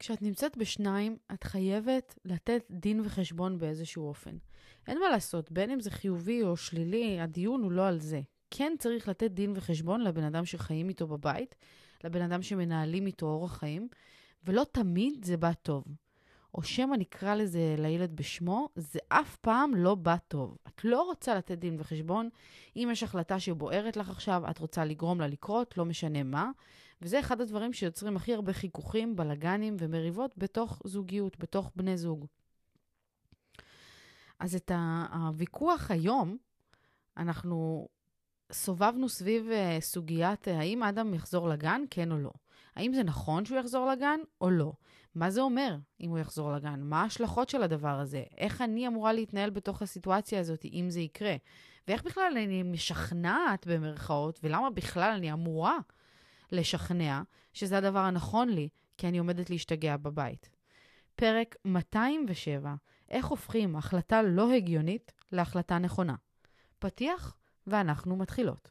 כשאת נמצאת בשניים, את חייבת לתת דין וחשבון באיזשהו אופן. אין מה לעשות, בין אם זה חיובי או שלילי, הדיון הוא לא על זה. כן צריך לתת דין וחשבון לבן אדם שחיים איתו בבית, לבן אדם שמנהלים איתו אורח חיים, ולא תמיד זה בא טוב. או שמא נקרא לזה לילד בשמו, זה אף פעם לא בא טוב. את לא רוצה לתת דין וחשבון. אם יש החלטה שבוערת לך עכשיו, את רוצה לגרום לה לקרות, לא משנה מה. וזה אחד הדברים שיוצרים הכי הרבה חיכוכים, בלאגנים ומריבות בתוך זוגיות, בתוך בני זוג. אז את הוויכוח היום, אנחנו סובבנו סביב אה, סוגיית אה, האם אדם יחזור לגן, כן או לא. האם זה נכון שהוא יחזור לגן או לא? מה זה אומר אם הוא יחזור לגן? מה ההשלכות של הדבר הזה? איך אני אמורה להתנהל בתוך הסיטואציה הזאת אם זה יקרה? ואיך בכלל אני משכנעת במרכאות, ולמה בכלל אני אמורה לשכנע שזה הדבר הנכון לי, כי אני עומדת להשתגע בבית. פרק 207, איך הופכים החלטה לא הגיונית להחלטה נכונה. פתיח, ואנחנו מתחילות.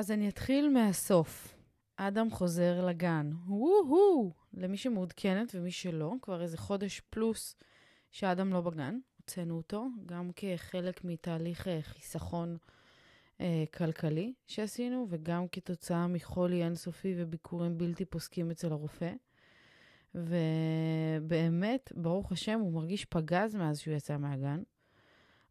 אז אני אתחיל מהסוף. אדם חוזר לגן. וואו! למי שמעודכנת ומי שלא, כבר איזה חודש פלוס שאדם לא בגן. הוצאנו אותו, גם כחלק מתהליך אה, חיסכון אה, כלכלי שעשינו, וגם כתוצאה מחולי אינסופי וביקורים בלתי פוסקים אצל הרופא. ובאמת, ברוך השם, הוא מרגיש פגז מאז שהוא יצא מהגן.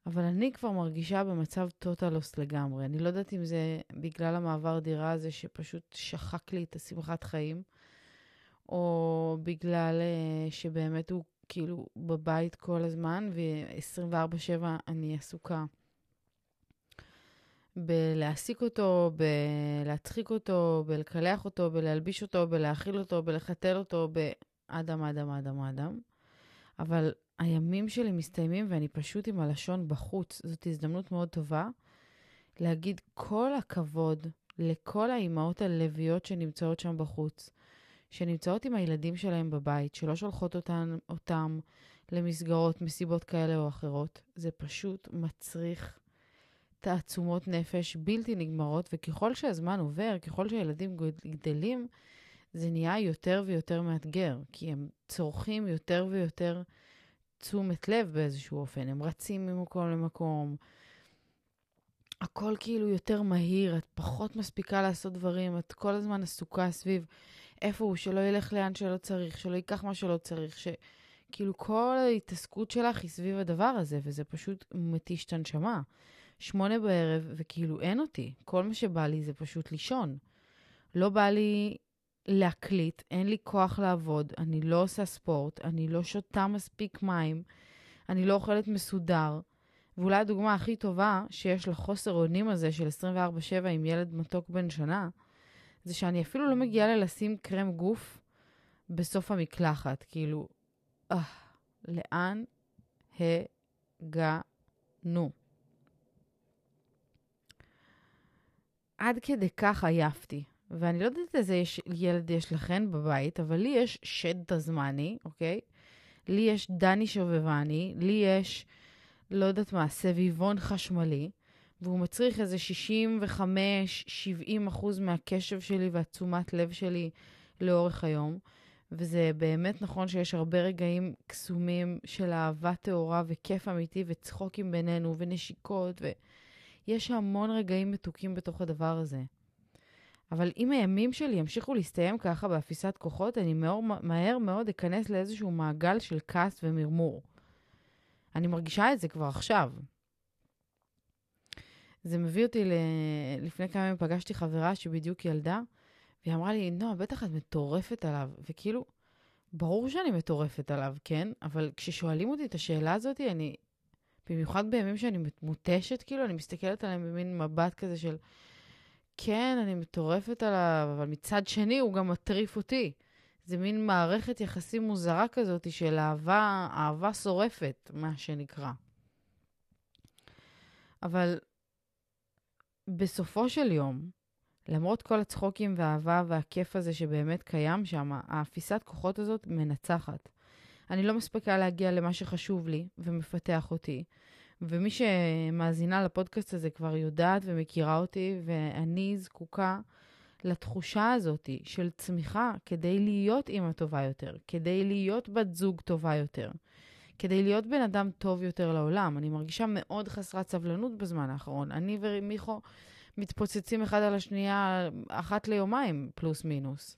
אבל אני כבר מרגישה במצב טוטלוס לגמרי. אני לא יודעת אם זה בגלל המעבר דירה הזה שפשוט שחק לי את השמחת חיים, או בגלל uh, שבאמת הוא כאילו בבית כל הזמן, ו-24/7 אני עסוקה בלהעסיק אותו, בלהצחיק אותו, בלקלח אותו, בלהלביש אותו, בלהאכיל אותו, בלחתל אותו, באדם, אדם, אדם, אדם. אבל הימים שלי מסתיימים ואני פשוט עם הלשון בחוץ. זאת הזדמנות מאוד טובה להגיד כל הכבוד לכל האימהות הלוויות שנמצאות שם בחוץ, שנמצאות עם הילדים שלהם בבית, שלא שולחות אותן, אותם למסגרות מסיבות כאלה או אחרות. זה פשוט מצריך תעצומות נפש בלתי נגמרות, וככל שהזמן עובר, ככל שהילדים גדלים, זה נהיה יותר ויותר מאתגר, כי הם צורכים יותר ויותר תשומת לב באיזשהו אופן. הם רצים ממקום למקום. הכל כאילו יותר מהיר, את פחות מספיקה לעשות דברים, את כל הזמן עסוקה סביב איפה הוא, שלא ילך לאן שלא צריך, שלא ייקח מה שלא צריך, שכאילו כל ההתעסקות שלך היא סביב הדבר הזה, וזה פשוט מתיש את הנשמה. שמונה בערב, וכאילו אין אותי. כל מה שבא לי זה פשוט לישון. לא בא לי להקליט, אין לי כוח לעבוד, אני לא עושה ספורט, אני לא שותה מספיק מים, אני לא אוכלת מסודר. ואולי הדוגמה הכי טובה שיש לחוסר אונים הזה של 24-7 עם ילד מתוק בן שנה, זה שאני אפילו לא מגיעה ללשים קרם גוף בסוף המקלחת. כאילו, אה, לאן הגענו? עד כדי כך עייפתי. ואני לא יודעת איזה יש, ילד יש לכן בבית, אבל לי יש שד תזמני, אוקיי? לי יש דני שובבני, לי יש, לא יודעת מה, סביבון חשמלי, והוא מצריך איזה 65-70 אחוז מהקשב שלי והתשומת לב שלי לאורך היום. וזה באמת נכון שיש הרבה רגעים קסומים של אהבה טהורה וכיף אמיתי וצחוקים בינינו ונשיקות, ויש המון רגעים מתוקים בתוך הדבר הזה. אבל אם הימים שלי ימשיכו להסתיים ככה באפיסת כוחות, אני מהר, מהר מאוד אכנס לאיזשהו מעגל של כעס ומרמור. אני מרגישה את זה כבר עכשיו. זה מביא אותי ל... לפני כמה ימים פגשתי חברה שבדיוק ילדה, והיא אמרה לי, נועה, בטח את מטורפת עליו. וכאילו, ברור שאני מטורפת עליו, כן? אבל כששואלים אותי את השאלה הזאת, אני במיוחד בימים שאני מותשת, כאילו, אני מסתכלת עליהם במין מבט כזה של, כן, אני מטורפת עליו, אבל מצד שני הוא גם מטריף אותי. זה מין מערכת יחסים מוזרה כזאת של אהבה, אהבה שורפת, מה שנקרא. אבל בסופו של יום, למרות כל הצחוקים והאהבה והכיף הזה שבאמת קיים שם, האפיסת כוחות הזאת מנצחת. אני לא מספיקה להגיע למה שחשוב לי ומפתח אותי. ומי שמאזינה לפודקאסט הזה כבר יודעת ומכירה אותי, ואני זקוקה לתחושה הזאת של צמיחה כדי להיות אימא טובה יותר, כדי להיות בת זוג טובה יותר, כדי להיות בן אדם טוב יותר לעולם. אני מרגישה מאוד חסרת סבלנות בזמן האחרון. אני ומיכו מתפוצצים אחד על השנייה אחת ליומיים, פלוס מינוס.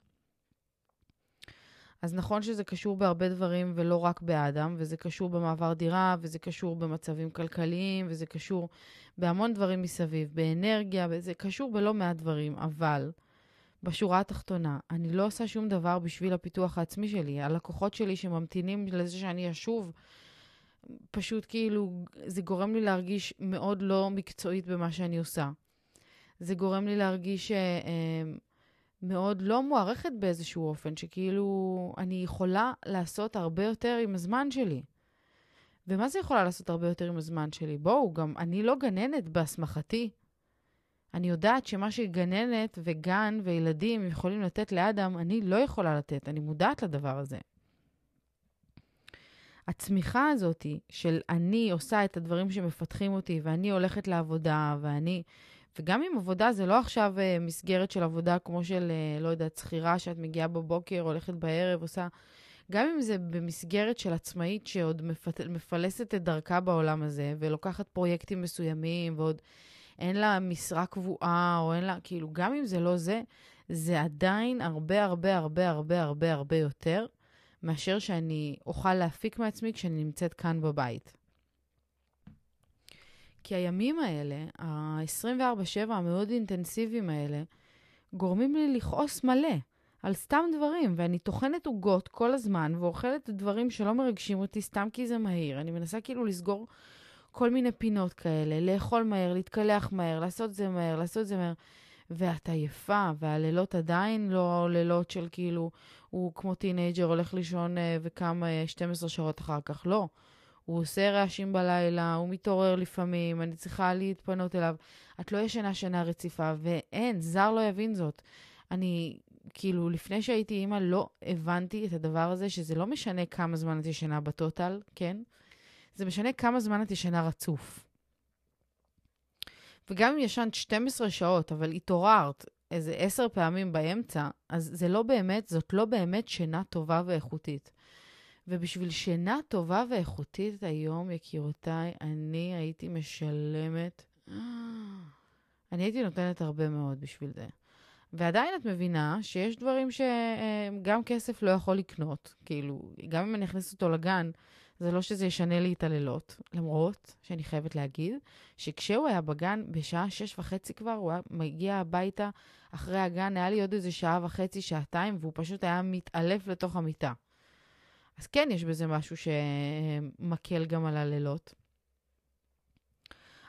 אז נכון שזה קשור בהרבה דברים ולא רק באדם, וזה קשור במעבר דירה, וזה קשור במצבים כלכליים, וזה קשור בהמון דברים מסביב, באנרגיה, וזה קשור בלא מעט דברים, אבל בשורה התחתונה, אני לא עושה שום דבר בשביל הפיתוח העצמי שלי. הלקוחות שלי שממתינים לזה שאני אשוב, פשוט כאילו, זה גורם לי להרגיש מאוד לא מקצועית במה שאני עושה. זה גורם לי להרגיש... מאוד לא מוערכת באיזשהו אופן, שכאילו אני יכולה לעשות הרבה יותר עם הזמן שלי. ומה זה יכולה לעשות הרבה יותר עם הזמן שלי? בואו, גם אני לא גננת בהסמכתי. אני יודעת שמה שגננת וגן וילדים יכולים לתת לאדם, אני לא יכולה לתת, אני מודעת לדבר הזה. הצמיחה הזאת של אני עושה את הדברים שמפתחים אותי, ואני הולכת לעבודה, ואני וגם אם עבודה זה לא עכשיו uh, מסגרת של עבודה כמו של, uh, לא יודעת, שכירה שאת מגיעה בבוקר, הולכת בערב, עושה... גם אם זה במסגרת של עצמאית שעוד מפת... מפלסת את דרכה בעולם הזה, ולוקחת פרויקטים מסוימים, ועוד אין לה משרה קבועה, או אין לה, כאילו, גם אם זה לא זה, זה עדיין הרבה הרבה הרבה הרבה הרבה הרבה יותר מאשר שאני אוכל להפיק מעצמי כשאני נמצאת כאן בבית. כי הימים האלה, ה-24-7 המאוד אינטנסיביים האלה, גורמים לי לכעוס מלא על סתם דברים, ואני טוחנת עוגות כל הזמן ואוכלת דברים שלא מרגשים אותי סתם כי זה מהיר. אני מנסה כאילו לסגור כל מיני פינות כאלה, לאכול מהר, להתקלח מהר, לעשות זה מהר, לעשות זה מהר. ואת עייפה, והלילות עדיין לא לילות של כאילו, הוא כמו teenager הולך לישון אה, וקם 12 שעות אחר כך. לא. הוא עושה רעשים בלילה, הוא מתעורר לפעמים, אני צריכה להתפנות אליו. את לא ישנה שנה רציפה, ואין, זר לא יבין זאת. אני, כאילו, לפני שהייתי אימא, לא הבנתי את הדבר הזה, שזה לא משנה כמה זמן את ישנה בטוטל, כן? זה משנה כמה זמן את ישנה רצוף. וגם אם ישנת 12 שעות, אבל התעוררת איזה עשר פעמים באמצע, אז זה לא באמת, זאת לא באמת שינה טובה ואיכותית. ובשביל שינה טובה ואיכותית היום, יקירותיי, אני הייתי משלמת, אני הייתי נותנת הרבה מאוד בשביל זה. ועדיין את מבינה שיש דברים שגם כסף לא יכול לקנות. כאילו, גם אם אני אכניס אותו לגן, זה לא שזה ישנה לי את הלילות. למרות שאני חייבת להגיד שכשהוא היה בגן, בשעה שש וחצי כבר, הוא היה מגיע הביתה אחרי הגן, היה לי עוד איזה שעה וחצי, שעתיים, והוא פשוט היה מתעלף לתוך המיטה. אז כן, יש בזה משהו שמקל גם על הלילות.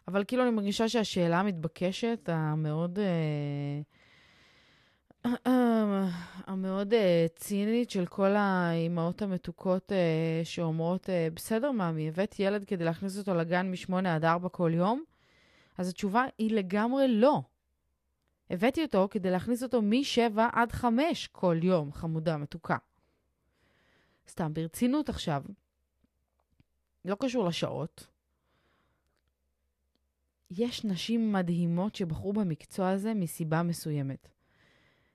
אבל כאילו אני מרגישה שהשאלה המתבקשת, המאוד... uh, המאוד uh, צינית של כל האימהות המתוקות uh, שאומרות, בסדר, מאמי, הבאת ילד כדי להכניס אותו לגן מ-8 עד 4 כל יום? אז התשובה היא לגמרי לא. הבאתי אותו כדי להכניס אותו מ-7 עד 5 כל יום, חמודה, מתוקה. סתם, ברצינות עכשיו, לא קשור לשעות, יש נשים מדהימות שבחרו במקצוע הזה מסיבה מסוימת.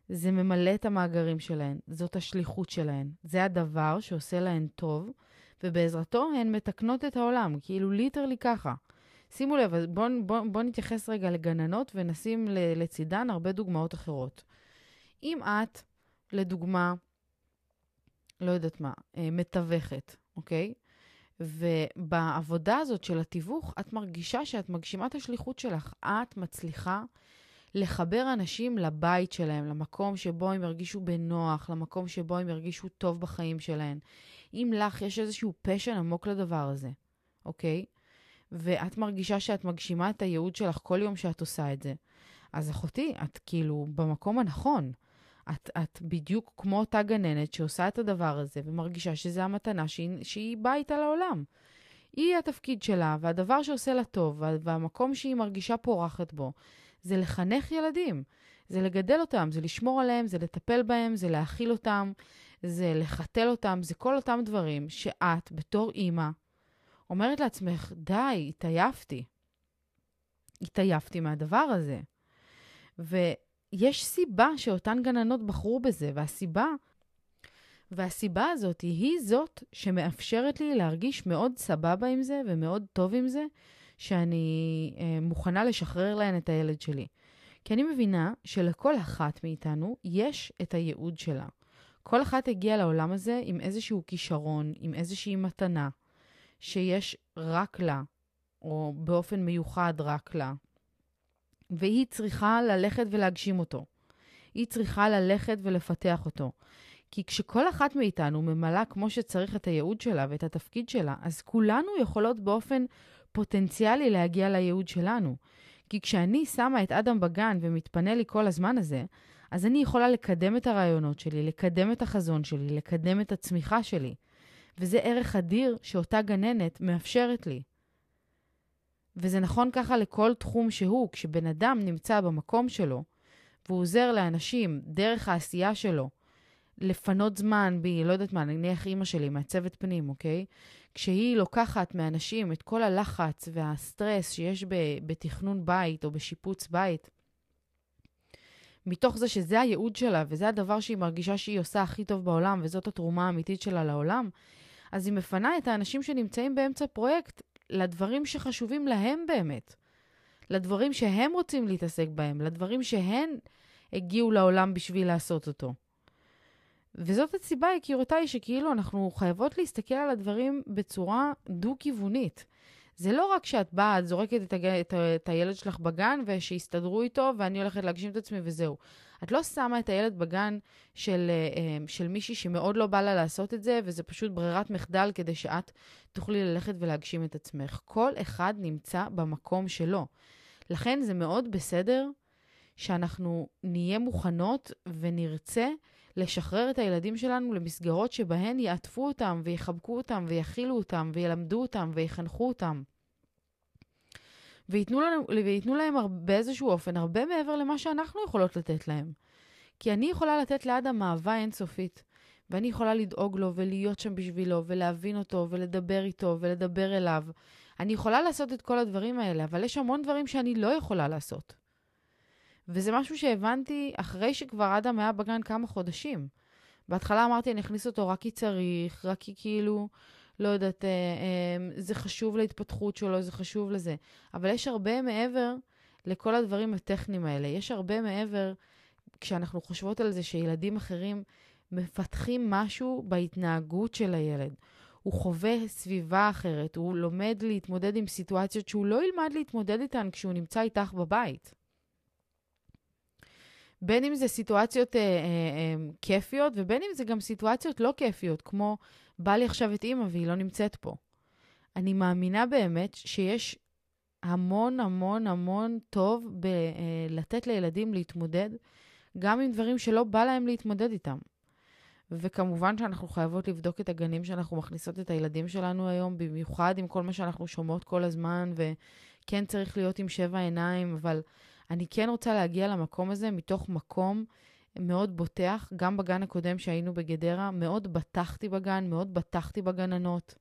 זה ממלא את המאגרים שלהן, זאת השליחות שלהן, זה הדבר שעושה להן טוב, ובעזרתו הן מתקנות את העולם, כאילו ליטרלי ככה. שימו לב, בואו בוא, בוא נתייחס רגע לגננות ונשים לצידן הרבה דוגמאות אחרות. אם את, לדוגמה, לא יודעת מה, אה, מתווכת, אוקיי? ובעבודה הזאת של התיווך, את מרגישה שאת מגשימה את השליחות שלך. את מצליחה לחבר אנשים לבית שלהם, למקום שבו הם ירגישו בנוח, למקום שבו הם ירגישו טוב בחיים שלהם. אם לך יש איזשהו פשן עמוק לדבר הזה, אוקיי? ואת מרגישה שאת מגשימה את הייעוד שלך כל יום שאת עושה את זה, אז אחותי, את כאילו במקום הנכון. את, את בדיוק כמו אותה גננת שעושה את הדבר הזה ומרגישה שזו המתנה שהיא, שהיא באה איתה לעולם. היא התפקיד שלה, והדבר שעושה לה טוב, והמקום שהיא מרגישה פורחת בו, זה לחנך ילדים. זה לגדל אותם, זה לשמור עליהם, זה לטפל בהם, זה להאכיל אותם, זה לחתל אותם, זה כל אותם דברים שאת, בתור אימא, אומרת לעצמך, די, התעייפתי. התעייפתי מהדבר הזה. ויש סיבה שאותן גננות בחרו בזה, והסיבה, והסיבה הזאת היא זאת שמאפשרת לי להרגיש מאוד סבבה עם זה ומאוד טוב עם זה, שאני אה, מוכנה לשחרר להן את הילד שלי. כי אני מבינה שלכל אחת מאיתנו יש את הייעוד שלה. כל אחת הגיעה לעולם הזה עם איזשהו כישרון, עם איזושהי מתנה, שיש רק לה, או באופן מיוחד רק לה. והיא צריכה ללכת ולהגשים אותו. היא צריכה ללכת ולפתח אותו. כי כשכל אחת מאיתנו ממלאה כמו שצריך את הייעוד שלה ואת התפקיד שלה, אז כולנו יכולות באופן פוטנציאלי להגיע לייעוד שלנו. כי כשאני שמה את אדם בגן ומתפנה לי כל הזמן הזה, אז אני יכולה לקדם את הרעיונות שלי, לקדם את החזון שלי, לקדם את הצמיחה שלי. וזה ערך אדיר שאותה גננת מאפשרת לי. וזה נכון ככה לכל תחום שהוא, כשבן אדם נמצא במקום שלו, והוא עוזר לאנשים דרך העשייה שלו, לפנות זמן בי, לא יודעת מה, נניח אימא שלי, מעצבת פנים, אוקיי? כשהיא לוקחת מאנשים את כל הלחץ והסטרס שיש בתכנון בית או בשיפוץ בית, מתוך זה שזה הייעוד שלה וזה הדבר שהיא מרגישה שהיא עושה הכי טוב בעולם וזאת התרומה האמיתית שלה לעולם, אז היא מפנה את האנשים שנמצאים באמצע פרויקט לדברים שחשובים להם באמת. לדברים שהם רוצים להתעסק בהם, לדברים שהן הגיעו לעולם בשביל לעשות אותו. וזאת הסיבה, יקירותיי, שכאילו אנחנו חייבות להסתכל על הדברים בצורה דו-כיוונית. זה לא רק שאת באה, את זורקת את, הג... את, את הילד שלך בגן ושיסתדרו איתו ואני הולכת להגשים את עצמי וזהו. את לא שמה את הילד בגן של, אה, של מישהי שמאוד לא בא לה לעשות את זה, וזה פשוט ברירת מחדל כדי שאת תוכלי ללכת ולהגשים את עצמך. כל אחד נמצא במקום שלו. לכן זה מאוד בסדר שאנחנו נהיה מוכנות ונרצה לשחרר את הילדים שלנו למסגרות שבהן יעטפו אותם ויחבקו אותם ויכילו אותם וילמדו אותם ויחנכו אותם. וייתנו, לנו, וייתנו להם באיזשהו אופן הרבה מעבר למה שאנחנו יכולות לתת להם. כי אני יכולה לתת לאדם אהבה אינסופית, ואני יכולה לדאוג לו ולהיות שם בשבילו ולהבין אותו ולדבר איתו ולדבר אליו. אני יכולה לעשות את כל הדברים האלה, אבל יש המון דברים שאני לא יכולה לעשות. וזה משהו שהבנתי אחרי שכבר אדם היה בגן כמה חודשים. בהתחלה אמרתי, אני אכניס אותו רק כי צריך, רק כי כאילו, לא יודעת, אה, אה, זה חשוב להתפתחות שלו, זה חשוב לזה. אבל יש הרבה מעבר לכל הדברים הטכניים האלה. יש הרבה מעבר, כשאנחנו חושבות על זה, שילדים אחרים מפתחים משהו בהתנהגות של הילד. הוא חווה סביבה אחרת, הוא לומד להתמודד עם סיטואציות שהוא לא ילמד להתמודד איתן כשהוא נמצא איתך בבית. בין אם זה סיטואציות אה, אה, אה, כיפיות, ובין אם זה גם סיטואציות לא כיפיות, כמו בא לי עכשיו את אימא והיא לא נמצאת פה. אני מאמינה באמת שיש המון המון המון טוב בלתת אה, לילדים להתמודד, גם עם דברים שלא בא להם להתמודד איתם. וכמובן שאנחנו חייבות לבדוק את הגנים שאנחנו מכניסות את הילדים שלנו היום, במיוחד עם כל מה שאנחנו שומעות כל הזמן, וכן צריך להיות עם שבע עיניים, אבל אני כן רוצה להגיע למקום הזה מתוך מקום מאוד בוטח. גם בגן הקודם שהיינו בגדרה, מאוד בטחתי בגן, מאוד בטחתי בגננות.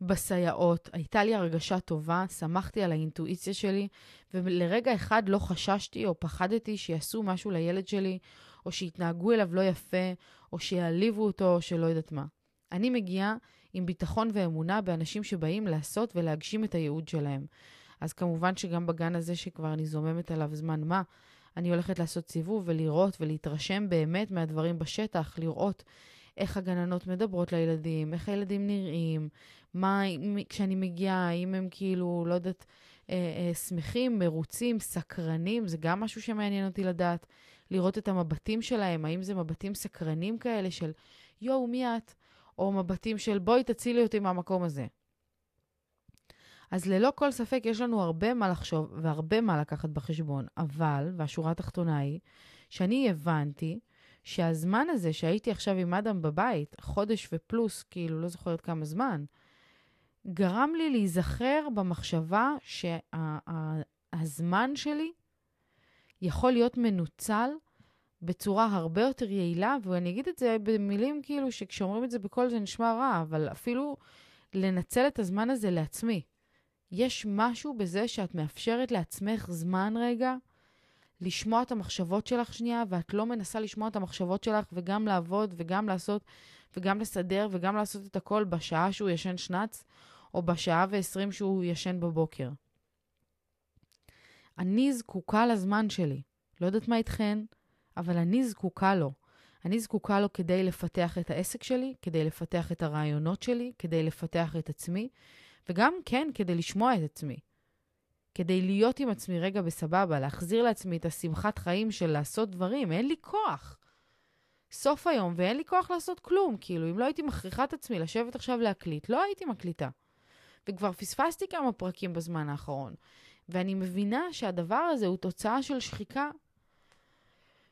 בסייעות, הייתה לי הרגשה טובה, שמחתי על האינטואיציה שלי, ולרגע אחד לא חששתי או פחדתי שיעשו משהו לילד שלי, או שיתנהגו אליו לא יפה, או שיעליבו אותו, או שלא יודעת מה. אני מגיעה עם ביטחון ואמונה באנשים שבאים לעשות ולהגשים את הייעוד שלהם. אז כמובן שגם בגן הזה, שכבר אני זוממת עליו זמן מה, אני הולכת לעשות סיבוב ולראות ולהתרשם באמת מהדברים בשטח, לראות איך הגננות מדברות לילדים, איך הילדים נראים, מה, כשאני מגיעה, האם הם כאילו, לא יודעת, אה, אה, שמחים, מרוצים, סקרנים, זה גם משהו שמעניין אותי לדעת. לראות את המבטים שלהם, האם זה מבטים סקרנים כאלה של יואו, מי את? או מבטים של בואי תצילי אותי מהמקום הזה. אז ללא כל ספק יש לנו הרבה מה לחשוב והרבה מה לקחת בחשבון, אבל, והשורה התחתונה היא, שאני הבנתי שהזמן הזה שהייתי עכשיו עם אדם בבית, חודש ופלוס, כאילו, לא זוכרת כמה זמן, גרם לי להיזכר במחשבה שהזמן שה, שלי יכול להיות מנוצל בצורה הרבה יותר יעילה, ואני אגיד את זה במילים כאילו שכשאומרים את זה בקול זה נשמע רע, אבל אפילו לנצל את הזמן הזה לעצמי. יש משהו בזה שאת מאפשרת לעצמך זמן רגע לשמוע את המחשבות שלך שנייה, ואת לא מנסה לשמוע את המחשבות שלך וגם לעבוד וגם לעשות וגם לסדר וגם לעשות את הכל בשעה שהוא ישן שנץ, או בשעה ועשרים שהוא ישן בבוקר. אני זקוקה לזמן שלי. לא יודעת מה איתכן, אבל אני זקוקה לו. אני זקוקה לו כדי לפתח את העסק שלי, כדי לפתח את הרעיונות שלי, כדי לפתח את עצמי, וגם, כן, כדי לשמוע את עצמי. כדי להיות עם עצמי רגע בסבבה, להחזיר לעצמי את השמחת חיים של לעשות דברים. אין לי כוח. סוף היום, ואין לי כוח לעשות כלום. כאילו, אם לא הייתי מכריחה את עצמי לשבת עכשיו להקליט, לא הייתי מקליטה. וכבר פספסתי כמה פרקים בזמן האחרון. ואני מבינה שהדבר הזה הוא תוצאה של שחיקה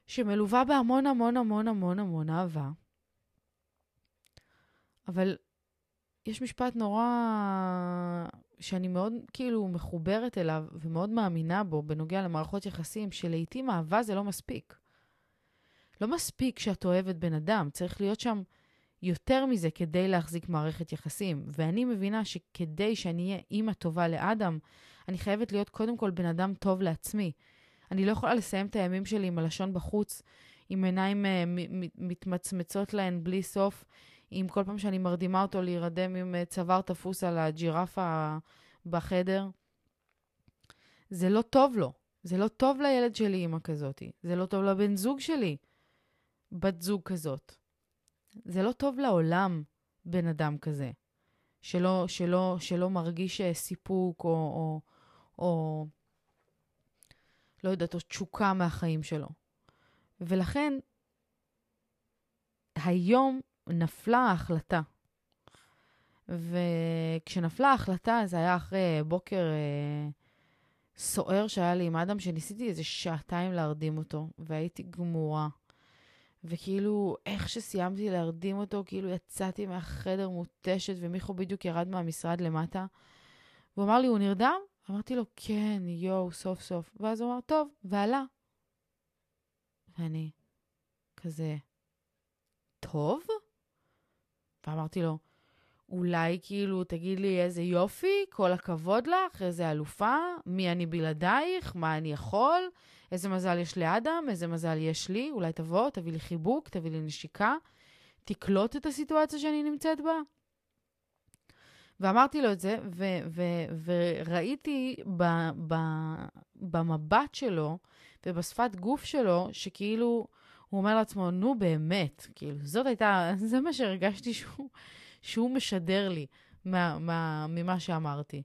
שמלווה בהמון המון המון המון המון אהבה. אבל יש משפט נורא שאני מאוד כאילו מחוברת אליו ומאוד מאמינה בו בנוגע למערכות יחסים, שלעיתים אהבה זה לא מספיק. לא מספיק שאת אוהבת בן אדם, צריך להיות שם יותר מזה כדי להחזיק מערכת יחסים. ואני מבינה שכדי שאני אהיה אימא טובה לאדם, אני חייבת להיות קודם כל בן אדם טוב לעצמי. אני לא יכולה לסיים את הימים שלי עם הלשון בחוץ, עם עיניים uh, מתמצמצות להן בלי סוף, עם כל פעם שאני מרדימה אותו להירדם עם uh, צוואר תפוס על הג'ירפה בחדר. זה לא טוב לו. זה לא טוב לילד שלי, אימא כזאת. זה לא טוב לבן זוג שלי, בת זוג כזאת. זה לא טוב לעולם, בן אדם כזה, שלא, שלא, שלא מרגיש אה, סיפוק או, או, או לא יודעת, או תשוקה מהחיים שלו. ולכן, היום נפלה ההחלטה. וכשנפלה ההחלטה, זה היה אחרי בוקר אה, סוער שהיה לי עם אדם, שניסיתי איזה שעתיים להרדים אותו, והייתי גמורה. וכאילו, איך שסיימתי להרדים אותו, כאילו יצאתי מהחדר מותשת, ומיכו בדיוק ירד מהמשרד למטה. והוא אמר לי, הוא נרדם? אמרתי לו, כן, יואו, סוף סוף. ואז הוא אמר, טוב, ועלה. ואני כזה, טוב? ואמרתי לו, אולי כאילו תגיד לי איזה יופי, כל הכבוד לך, איזה אלופה, מי אני בלעדייך, מה אני יכול, איזה מזל יש לאדם, איזה מזל יש לי, אולי תבוא, תביא לי חיבוק, תביא לי נשיקה, תקלוט את הסיטואציה שאני נמצאת בה. ואמרתי לו את זה, ו- ו- וראיתי ב- ב- במבט שלו ובשפת גוף שלו, שכאילו, הוא אומר לעצמו, נו באמת, כאילו, זאת הייתה, זה מה שהרגשתי שהוא, שהוא משדר לי מה, מה, ממה שאמרתי.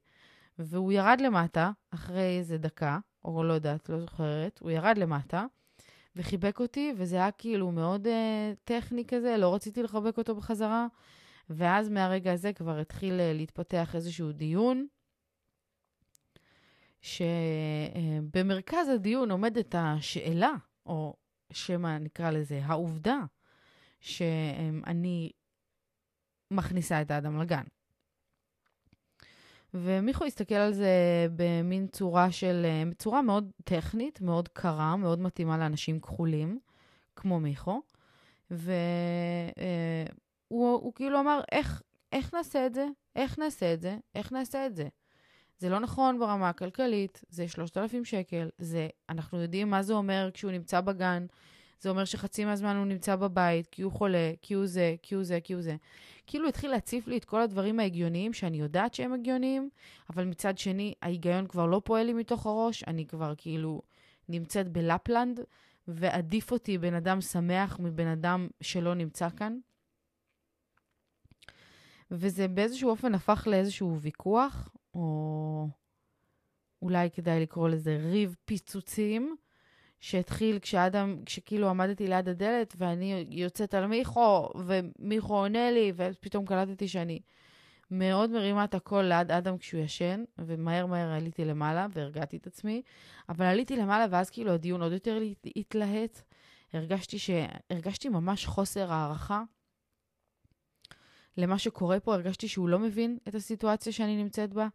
והוא ירד למטה, אחרי איזה דקה, או לא יודעת, לא זוכרת, הוא ירד למטה, וחיבק אותי, וזה היה כאילו מאוד uh, טכני כזה, לא רציתי לחבק אותו בחזרה. ואז מהרגע הזה כבר התחיל אה, להתפתח איזשהו דיון, שבמרכז הדיון עומדת השאלה, או שמא נקרא לזה העובדה, שאני מכניסה את האדם לגן. ומיכו הסתכל על זה במין צורה של, אה, צורה מאוד טכנית, מאוד קרה, מאוד מתאימה לאנשים כחולים, כמו מיכו. ו... אה, הוא, הוא כאילו אמר, איך, איך נעשה את זה? איך נעשה את זה? איך נעשה את זה? זה לא נכון ברמה הכלכלית, זה 3,000 שקל, זה, אנחנו יודעים מה זה אומר כשהוא נמצא בגן, זה אומר שחצי מהזמן הוא נמצא בבית, כי הוא חולה, כי הוא זה, כי הוא זה, כי הוא זה. כאילו התחיל להציף לי את כל הדברים ההגיוניים שאני יודעת שהם הגיוניים, אבל מצד שני, ההיגיון כבר לא פועל לי מתוך הראש, אני כבר כאילו נמצאת בלפלנד, ועדיף אותי בן אדם שמח מבן אדם שלא נמצא כאן. וזה באיזשהו אופן הפך לאיזשהו ויכוח, או אולי כדאי לקרוא לזה ריב פיצוצים, שהתחיל כשאדם, כשכאילו עמדתי ליד הדלת ואני יוצאת על מיכו, ומיכו עונה לי, ופתאום קלטתי שאני מאוד מרימה את הקול ליד אדם כשהוא ישן, ומהר מהר עליתי למעלה והרגעתי את עצמי, אבל עליתי למעלה ואז כאילו הדיון עוד יותר התלהט. הרגשתי, ש... הרגשתי ממש חוסר הערכה למה שקורה פה, הרגשתי שהוא לא מבין את הסיטואציה שאני נמצאת בה,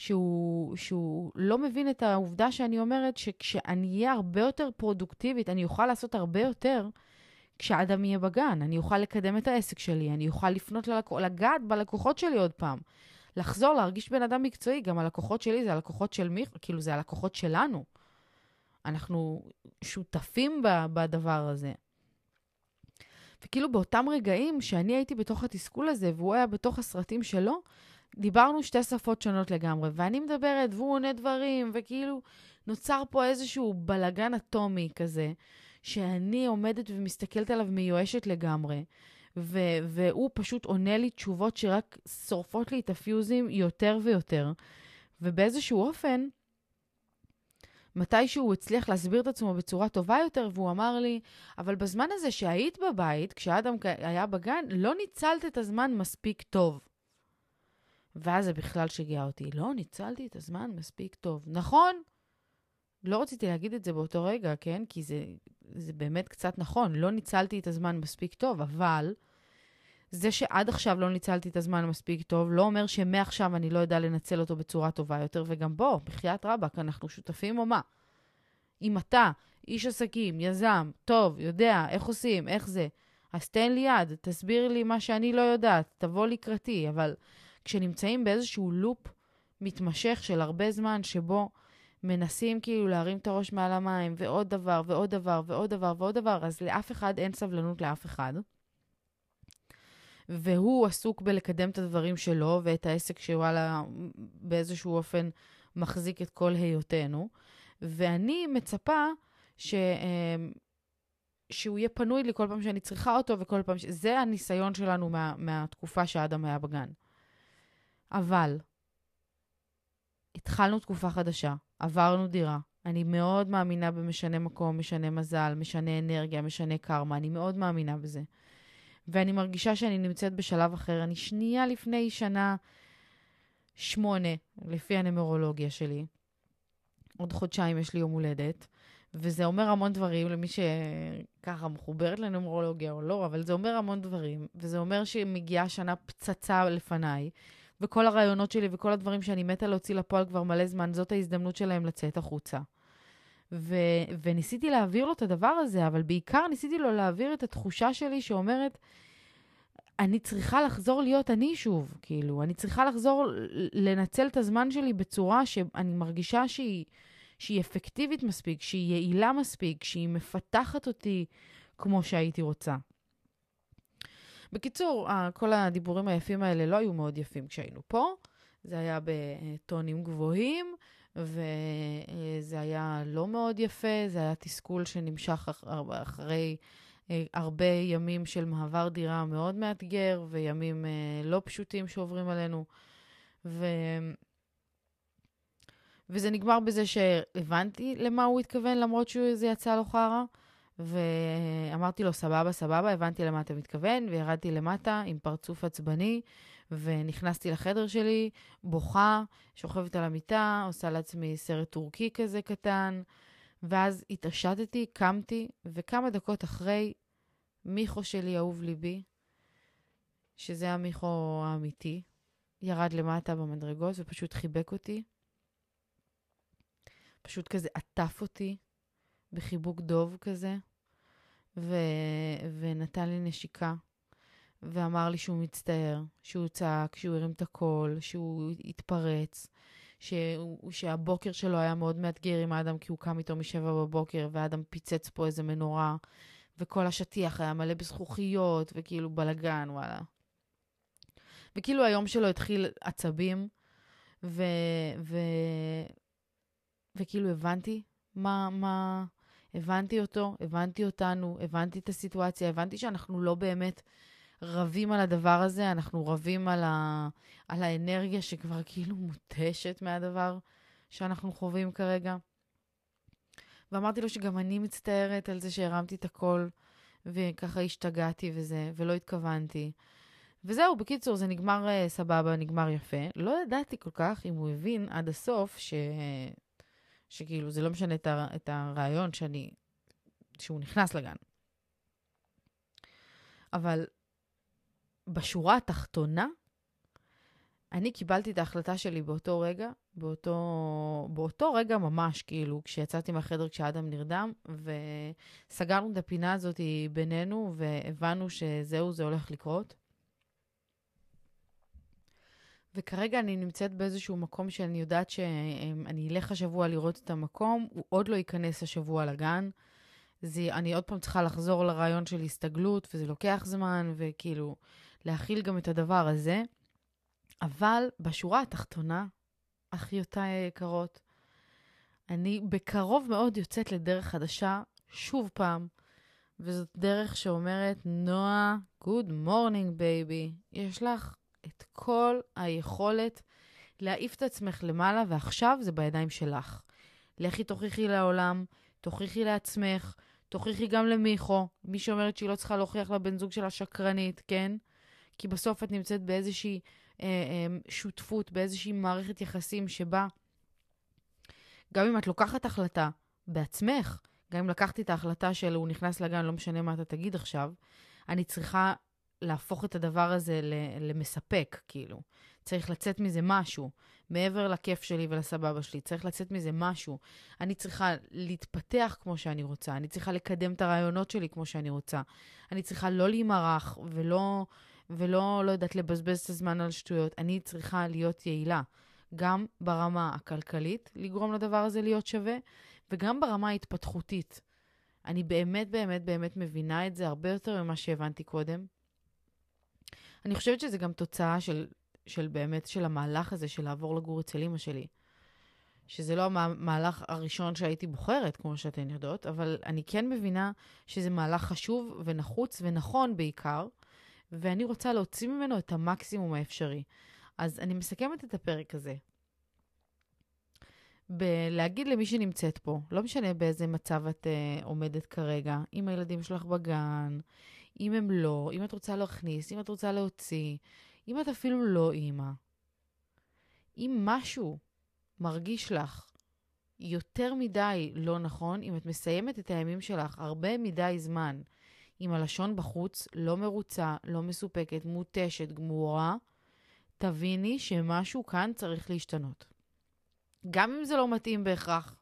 שהוא, שהוא לא מבין את העובדה שאני אומרת שכשאני אהיה הרבה יותר פרודוקטיבית, אני אוכל לעשות הרבה יותר כשאדם יהיה בגן. אני אוכל לקדם את העסק שלי, אני אוכל לפנות ללקוח, לגעת בלקוחות שלי עוד פעם. לחזור, להרגיש בן אדם מקצועי. גם הלקוחות שלי זה הלקוחות של מי, כאילו זה הלקוחות שלנו. אנחנו שותפים בדבר הזה. וכאילו באותם רגעים שאני הייתי בתוך התסכול הזה והוא היה בתוך הסרטים שלו, דיברנו שתי שפות שונות לגמרי, ואני מדברת והוא עונה דברים, וכאילו נוצר פה איזשהו בלגן אטומי כזה, שאני עומדת ומסתכלת עליו מיואשת לגמרי, ו- והוא פשוט עונה לי תשובות שרק שורפות לי את הפיוזים יותר ויותר. ובאיזשהו אופן, מתישהו הוא הצליח להסביר את עצמו בצורה טובה יותר, והוא אמר לי, אבל בזמן הזה שהיית בבית, כשאדם היה בגן, לא ניצלת את הזמן מספיק טוב. ואז זה בכלל שיגע אותי. לא, ניצלתי את הזמן מספיק טוב. נכון, לא רציתי להגיד את זה באותו רגע, כן? כי זה, זה באמת קצת נכון, לא ניצלתי את הזמן מספיק טוב, אבל זה שעד עכשיו לא ניצלתי את הזמן מספיק טוב, לא אומר שמעכשיו אני לא יודע לנצל אותו בצורה טובה יותר, וגם בוא, בחייאת רבאק, אנחנו שותפים או מה? אם אתה איש עסקים, יזם, טוב, יודע איך עושים, איך זה, אז תן לי יד, תסביר לי מה שאני לא יודעת, תבוא לקראתי, אבל כשנמצאים באיזשהו לופ מתמשך של הרבה זמן, שבו מנסים כאילו להרים את הראש מעל המים, ועוד דבר, ועוד דבר, ועוד דבר, ועוד דבר, אז לאף אחד אין סבלנות לאף אחד. והוא עסוק בלקדם את הדברים שלו ואת העסק שוואלה באיזשהו אופן מחזיק את כל היותנו. ואני מצפה ש... אמ, שהוא יהיה פנוי לי כל פעם שאני צריכה אותו וכל פעם ש... זה הניסיון שלנו מה... מהתקופה שאדם היה בגן. אבל התחלנו תקופה חדשה, עברנו דירה. אני מאוד מאמינה במשנה מקום, משנה מזל, משנה אנרגיה, משנה קרמה, אני מאוד מאמינה בזה. ואני מרגישה שאני נמצאת בשלב אחר. אני שנייה לפני שנה שמונה, לפי הנמרולוגיה שלי. עוד חודשיים יש לי יום הולדת, וזה אומר המון דברים למי שככה מחוברת לנמרולוגיה או לא, אבל זה אומר המון דברים, וזה אומר שמגיעה שנה פצצה לפניי, וכל הרעיונות שלי וכל הדברים שאני מתה להוציא לפועל כבר מלא זמן, זאת ההזדמנות שלהם לצאת החוצה. ו- וניסיתי להעביר לו את הדבר הזה, אבל בעיקר ניסיתי לו להעביר את התחושה שלי שאומרת, אני צריכה לחזור להיות אני שוב, כאילו, אני צריכה לחזור לנצל את הזמן שלי בצורה שאני מרגישה שהיא, שהיא אפקטיבית מספיק, שהיא יעילה מספיק, שהיא מפתחת אותי כמו שהייתי רוצה. בקיצור, כל הדיבורים היפים האלה לא היו מאוד יפים כשהיינו פה. זה היה בטונים גבוהים, וזה היה לא מאוד יפה, זה היה תסכול שנמשך אחרי אה, הרבה ימים של מעבר דירה מאוד מאתגר, וימים אה, לא פשוטים שעוברים עלינו. ו... וזה נגמר בזה שהבנתי למה הוא התכוון, למרות שזה יצא לו חרא. ואמרתי לו, סבבה, סבבה, הבנתי למה אתה מתכוון, וירדתי למטה עם פרצוף עצבני, ונכנסתי לחדר שלי, בוכה, שוכבת על המיטה, עושה לעצמי סרט טורקי כזה קטן, ואז התעשתתי, קמתי, וכמה דקות אחרי, מיכו שלי, אהוב ליבי, שזה המיכו האמיתי, ירד למטה במדרגות ופשוט חיבק אותי. פשוט כזה עטף אותי בחיבוק דוב כזה, ו... ונתן לי נשיקה. ואמר לי שהוא מצטער, שהוא צעק, שהוא הרים את הקול, שהוא התפרץ, שהוא, שהבוקר שלו היה מאוד מאתגר עם האדם, כי הוא קם איתו משבע בבוקר, והאדם פיצץ פה איזה מנורה, וכל השטיח היה מלא בזכוכיות, וכאילו בלגן, וואלה. וכאילו היום שלו התחיל עצבים, ו... ו... וכאילו הבנתי מה, מה... הבנתי אותו, הבנתי אותנו, הבנתי את הסיטואציה, הבנתי שאנחנו לא באמת רבים על הדבר הזה, אנחנו רבים על, ה... על האנרגיה שכבר כאילו מותשת מהדבר שאנחנו חווים כרגע. ואמרתי לו שגם אני מצטערת על זה שהרמתי את הקול, וככה השתגעתי וזה, ולא התכוונתי. וזהו, בקיצור, זה נגמר uh, סבבה, נגמר יפה. לא ידעתי כל כך אם הוא הבין עד הסוף ש... שכאילו, זה לא משנה את, ה... את הרעיון שאני... שהוא נכנס לגן. אבל בשורה התחתונה, אני קיבלתי את ההחלטה שלי באותו רגע, באותו, באותו רגע ממש, כאילו, כשיצאתי מהחדר כשאדם נרדם, וסגרנו את הפינה הזאת בינינו, והבנו שזהו, זה הולך לקרות. וכרגע אני נמצאת באיזשהו מקום שאני יודעת שאני אלך השבוע לראות את המקום, הוא עוד לא ייכנס השבוע לגן. זה, אני עוד פעם צריכה לחזור לרעיון של הסתגלות, וזה לוקח זמן, וכאילו, להכיל גם את הדבר הזה. אבל בשורה התחתונה, אחיותיי היקרות, אני בקרוב מאוד יוצאת לדרך חדשה, שוב פעם, וזאת דרך שאומרת, נועה, good morning, baby. יש לך את כל היכולת להעיף את עצמך למעלה, ועכשיו זה בידיים שלך. לכי תוכיחי לעולם, תוכיחי לעצמך, תוכיחי גם למיכו, מי שאומרת שהיא לא צריכה להוכיח לבן זוג שלה שקרנית, כן? כי בסוף את נמצאת באיזושהי אה, אה, שותפות, באיזושהי מערכת יחסים שבה גם אם את לוקחת החלטה בעצמך, גם אם לקחתי את ההחלטה של הוא נכנס לגן, לא משנה מה אתה תגיד עכשיו, אני צריכה להפוך את הדבר הזה למספק, כאילו. צריך לצאת מזה משהו. מעבר לכיף שלי ולסבבה שלי, צריך לצאת מזה משהו. אני צריכה להתפתח כמו שאני רוצה, אני צריכה לקדם את הרעיונות שלי כמו שאני רוצה. אני צריכה לא להימרח ולא, ולא, לא יודעת, לבזבז את הזמן על שטויות. אני צריכה להיות יעילה, גם ברמה הכלכלית, לגרום לדבר הזה להיות שווה, וגם ברמה ההתפתחותית. אני באמת, באמת, באמת מבינה את זה הרבה יותר ממה שהבנתי קודם. אני חושבת שזה גם תוצאה של, של באמת, של המהלך הזה של לעבור לגור אצל אימא שלי. שזה לא המהלך הראשון שהייתי בוחרת, כמו שאתן יודעות, אבל אני כן מבינה שזה מהלך חשוב ונחוץ ונכון בעיקר, ואני רוצה להוציא ממנו את המקסימום האפשרי. אז אני מסכמת את הפרק הזה. בלהגיד למי שנמצאת פה, לא משנה באיזה מצב את uh, עומדת כרגע, עם הילדים שלך בגן, אם הם לא, אם את רוצה להכניס, אם את רוצה להוציא, אם את אפילו לא אימא. אם משהו מרגיש לך יותר מדי לא נכון, אם את מסיימת את הימים שלך הרבה מדי זמן עם הלשון בחוץ, לא מרוצה, לא מסופקת, מותשת, גמורה, תביני שמשהו כאן צריך להשתנות. גם אם זה לא מתאים בהכרח,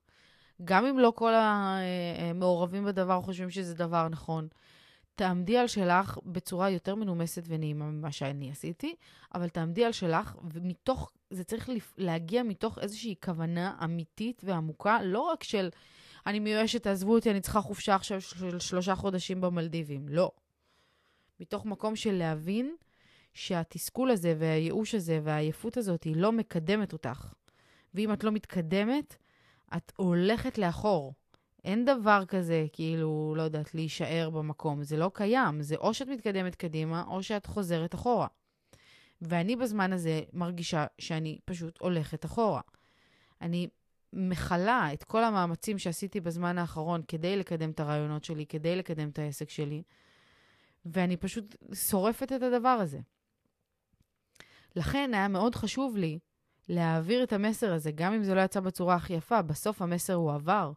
גם אם לא כל המעורבים בדבר חושבים שזה דבר נכון, תעמדי על שלך בצורה יותר מנומסת ונעימה ממה שאני עשיתי, אבל תעמדי על שלך, ומתוך, זה צריך להגיע מתוך איזושהי כוונה אמיתית ועמוקה, לא רק של אני מיואשת, תעזבו אותי, אני צריכה חופשה עכשיו של שלושה חודשים במלדיבים. לא. מתוך מקום של להבין שהתסכול הזה והייאוש הזה והעייפות הזאת היא לא מקדמת אותך. ואם את לא מתקדמת, את הולכת לאחור. אין דבר כזה, כאילו, לא יודעת, להישאר במקום. זה לא קיים. זה או שאת מתקדמת קדימה, או שאת חוזרת אחורה. ואני בזמן הזה מרגישה שאני פשוט הולכת אחורה. אני מכלה את כל המאמצים שעשיתי בזמן האחרון כדי לקדם את הרעיונות שלי, כדי לקדם את העסק שלי, ואני פשוט שורפת את הדבר הזה. לכן היה מאוד חשוב לי להעביר את המסר הזה, גם אם זה לא יצא בצורה הכי יפה, בסוף המסר הוא עבר.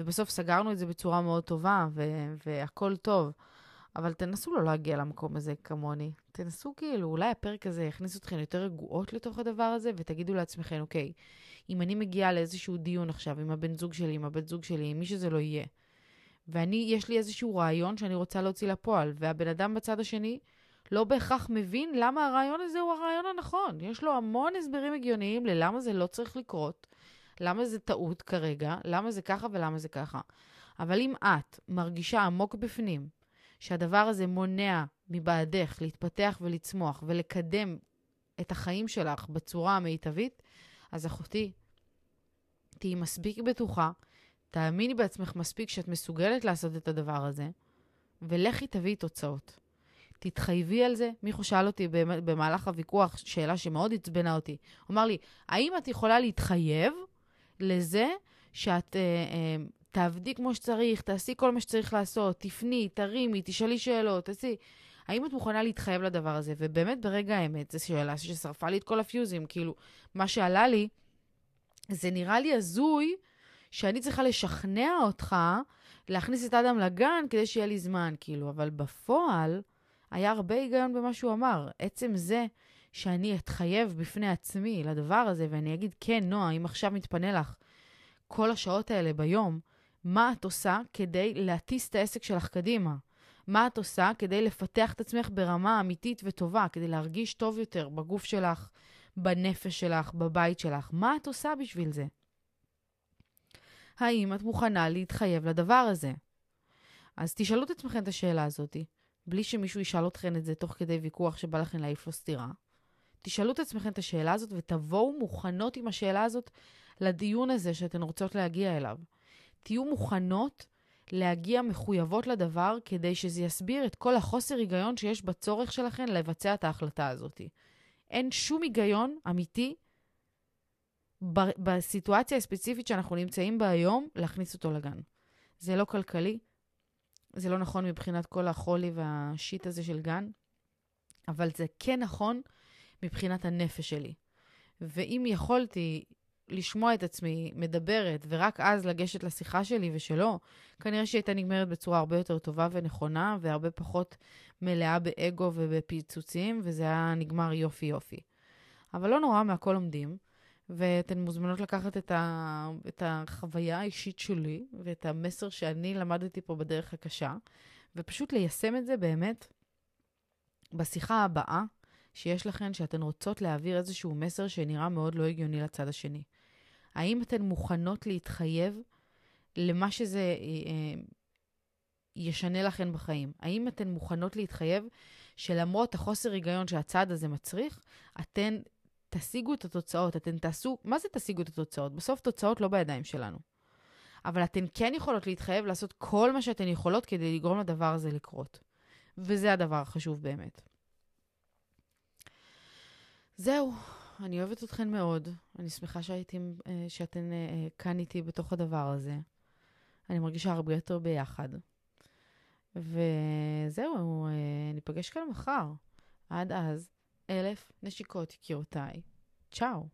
ובסוף סגרנו את זה בצורה מאוד טובה, ו- והכל טוב. אבל תנסו לא להגיע למקום הזה כמוני. תנסו כאילו, אולי הפרק הזה יכניס אתכם יותר רגועות לתוך הדבר הזה, ותגידו לעצמכם, אוקיי, אם אני מגיעה לאיזשהו דיון עכשיו עם הבן זוג שלי, עם הבת זוג שלי, עם מי שזה לא יהיה, ואני, יש לי איזשהו רעיון שאני רוצה להוציא לפועל, והבן אדם בצד השני לא בהכרח מבין למה הרעיון הזה הוא הרעיון הנכון. יש לו המון הסברים הגיוניים ללמה זה לא צריך לקרות, למה זה טעות כרגע, למה זה ככה ולמה זה ככה. אבל אם את מרגישה עמוק בפנים שהדבר הזה מונע מבעדך להתפתח ולצמוח ולקדם את החיים שלך בצורה המיטבית, אז אחותי, תהיי מספיק בטוחה, תאמיני בעצמך מספיק שאת מסוגלת לעשות את הדבר הזה, ולכי תביאי תוצאות. תתחייבי על זה. מישהו שאל אותי במהלך הוויכוח שאלה שמאוד עצבנה אותי. הוא אמר לי, האם את יכולה להתחייב לזה שאת אה, אה, תעבדי כמו שצריך, תעשי כל מה שצריך לעשות, תפני, תרימי, תשאלי שאלות, תעשי. האם את מוכנה להתחייב לדבר הזה? ובאמת, ברגע האמת, זו שאלה ששרפה לי את כל הפיוזים. כאילו, מה שעלה לי, זה נראה לי הזוי שאני צריכה לשכנע אותך להכניס את אדם לגן כדי שיהיה לי זמן, כאילו. אבל בפועל, היה הרבה היגיון במה שהוא אמר. עצם זה שאני אתחייב בפני עצמי לדבר הזה, ואני אגיד, כן, נועה, אם עכשיו מתפנה לך כל השעות האלה ביום, מה את עושה כדי להטיס את העסק שלך קדימה? מה את עושה כדי לפתח את עצמך ברמה אמיתית וטובה, כדי להרגיש טוב יותר בגוף שלך, בנפש שלך, בבית שלך? מה את עושה בשביל זה? האם את מוכנה להתחייב לדבר הזה? אז תשאלו את עצמכם את השאלה הזאת, בלי שמישהו ישאל אתכם את זה תוך כדי ויכוח שבא לכם להעיף לו סטירה. תשאלו את עצמכם את השאלה הזאת ותבואו מוכנות עם השאלה הזאת לדיון הזה שאתן רוצות להגיע אליו. תהיו מוכנות להגיע מחויבות לדבר כדי שזה יסביר את כל החוסר היגיון שיש בצורך שלכם לבצע את ההחלטה הזאת. אין שום היגיון אמיתי בסיטואציה הספציפית שאנחנו נמצאים בה היום להכניס אותו לגן. זה לא כלכלי, זה לא נכון מבחינת כל החולי והשיט הזה של גן, אבל זה כן נכון מבחינת הנפש שלי. ואם יכולתי לשמוע את עצמי מדברת, ורק אז לגשת לשיחה שלי ושלא, כנראה שהיא הייתה נגמרת בצורה הרבה יותר טובה ונכונה, והרבה פחות מלאה באגו ובפיצוצים, וזה היה נגמר יופי יופי. אבל לא נורא, מהכל עומדים, ואתן מוזמנות לקחת את, ה... את החוויה האישית שלי, ואת המסר שאני למדתי פה בדרך הקשה, ופשוט ליישם את זה באמת בשיחה הבאה שיש לכן, שאתן רוצות להעביר איזשהו מסר שנראה מאוד לא הגיוני לצד השני. האם אתן מוכנות להתחייב למה שזה אה, אה, ישנה לכן בחיים? האם אתן מוכנות להתחייב שלמרות החוסר היגיון שהצעד הזה מצריך, אתן תשיגו את התוצאות, אתן תעשו, מה זה תשיגו את התוצאות? בסוף תוצאות לא בידיים שלנו. אבל אתן כן יכולות להתחייב לעשות כל מה שאתן יכולות כדי לגרום לדבר הזה לקרות. וזה הדבר החשוב באמת. זהו, אני אוהבת אתכן מאוד. אני שמחה שהייתם, אה, שאתן אה, אה, כאן איתי בתוך הדבר הזה. אני מרגישה הרבה יותר ביחד. וזהו, ניפגש כאן מחר. עד אז, אלף נשיקות, יקירותיי. צ'או.